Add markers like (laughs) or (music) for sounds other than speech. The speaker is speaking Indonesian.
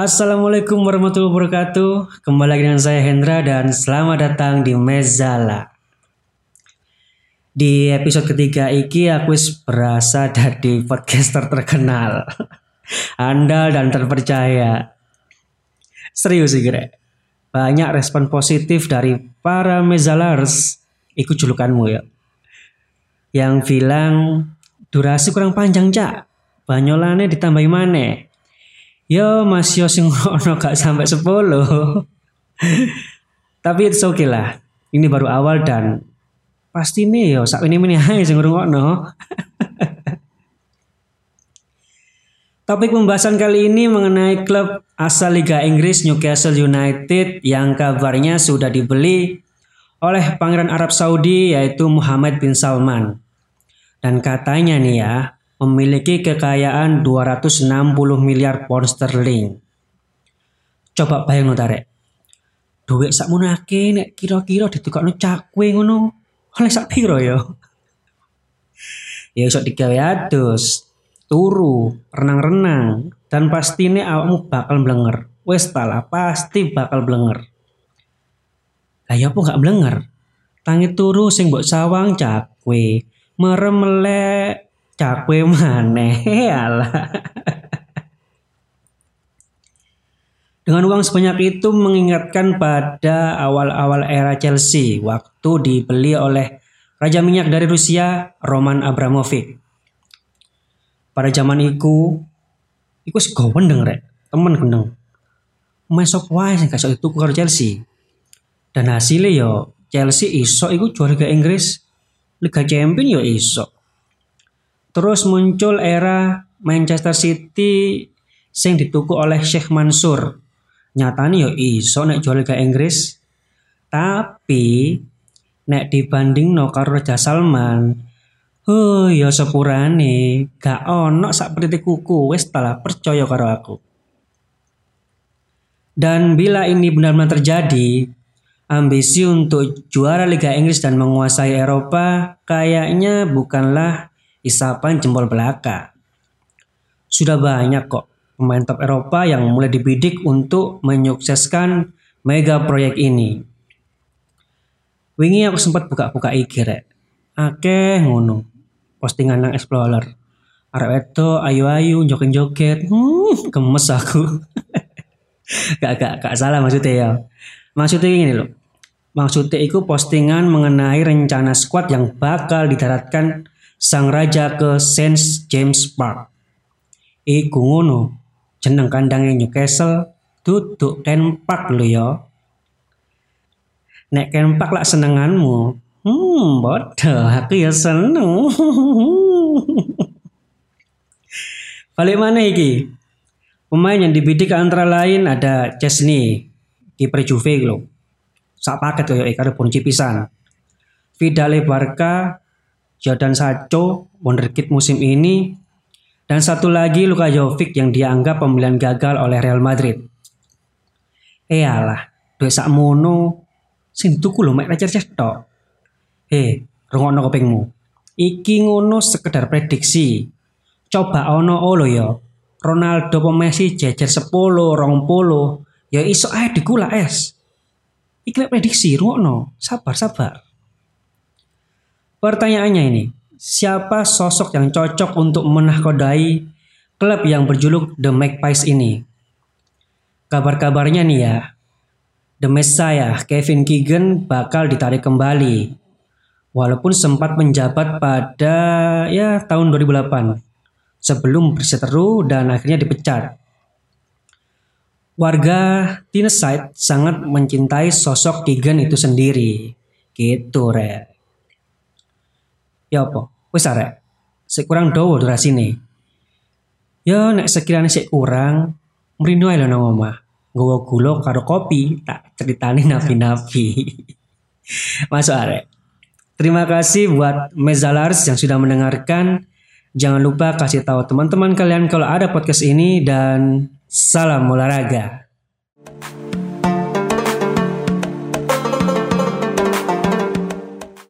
Assalamualaikum warahmatullahi wabarakatuh. Kembali lagi dengan saya Hendra dan selamat datang di Mezala. Di episode ketiga iki aku berasa dari (laughs) podcaster terkenal, andal dan terpercaya. Serius sih kira. Banyak respon positif dari para Mezalars. Ikut julukanmu ya. Yang bilang durasi kurang panjang cak. Banyolane ditambahi mana? Yo masih sing ono gak sampai 10. Tapi oke okay lah. Ini baru awal dan pasti nih yo sak ini ini aja sing ngrungokno. Topik pembahasan kali ini mengenai klub asal Liga Inggris Newcastle United yang kabarnya sudah dibeli oleh Pangeran Arab Saudi yaitu Muhammad bin Salman. Dan katanya nih ya, memiliki kekayaan 260 miliar pound sterling. Coba bayang tarik. Duit sak munake nek kira-kira ditukakno cakwe ngono. Oleh sak piro ya? Ya iso digawe adus, turu, renang-renang, dan pasti ini awakmu bakal blenger. Wes tala pasti bakal blenger. Kayak apa gak blenger? Tangi turu sing mbok sawang cakwe, merem melek cakwe maneh (laughs) alah Dengan uang sebanyak itu mengingatkan pada awal-awal era Chelsea waktu dibeli oleh Raja Minyak dari Rusia Roman Abramovich. Pada zaman itu, itu segowen deng rek, temen gendeng. Mesok wae sing kasih itu karo Chelsea. Dan hasilnya yo Chelsea iso iku juara ke Inggris, Liga Champions yo iso. Terus muncul era Manchester City sing dituku oleh Sheikh Mansur. Nyatane yo iso nek jual ke Inggris. Tapi nek dibanding no karo Raja Salman, oh ya sepurane gak ono sak pritik kuku wis telah percaya karo aku. Dan bila ini benar-benar terjadi, ambisi untuk juara Liga Inggris dan menguasai Eropa kayaknya bukanlah isapan jempol belaka. Sudah banyak kok pemain top Eropa yang mulai dibidik untuk menyukseskan mega proyek ini. Wingi aku sempat buka-buka IG rek. Ake ngono. Postingan nang Explorer. Arek itu ayu-ayu joget-joget. Hmm, (laughs) gemes aku. (laughs) gak, gak, gak salah maksudnya ya. Maksudnya ini loh. Maksudnya itu postingan mengenai rencana squad yang bakal didaratkan sang raja ke Saint James Park. Iku ngono, jeneng kandangnya Newcastle duduk Ken Park lho ya. Nek Ken Park lak senenganmu, hmm bodoh aku ya seneng. (laughs) Balik mana iki? Pemain yang dibidik antara lain ada Chesney di Juve lo. Sak paket koyo iku pun cipisan. Vidal Barca Jordan Sacho, wonderkid musim ini, dan satu lagi Luka Jovic yang dianggap pemilihan gagal oleh Real Madrid. Eh alah, duit sak mono, sing tuku lho mek recer tok. Eh, rungokno kopengmu. Iki ngono sekedar prediksi. Coba ono olo ya. Ronaldo po Messi jejer 10, rong polo. Ya iso ae dikula es. Iki prediksi, rungokno. Sabar, sabar. Pertanyaannya ini, siapa sosok yang cocok untuk menahkodai klub yang berjuluk The Magpies ini? Kabar-kabarnya nih ya, The Messiah Kevin Keegan bakal ditarik kembali. Walaupun sempat menjabat pada ya tahun 2008 sebelum berseteru dan akhirnya dipecat. Warga Tyneside sangat mencintai sosok Keegan itu sendiri. Gitu, Re. Ya apa? Wis arek. Sik kurang dawa durasine. Ya nek sekiranya sik kurang, mrino ae nang omah. Nggawa gula karo kopi, tak ceritani nabi-nabi. (laughs) Masuk arek. Terima kasih buat Mezalars yang sudah mendengarkan. Jangan lupa kasih tahu teman-teman kalian kalau ada podcast ini dan salam olahraga.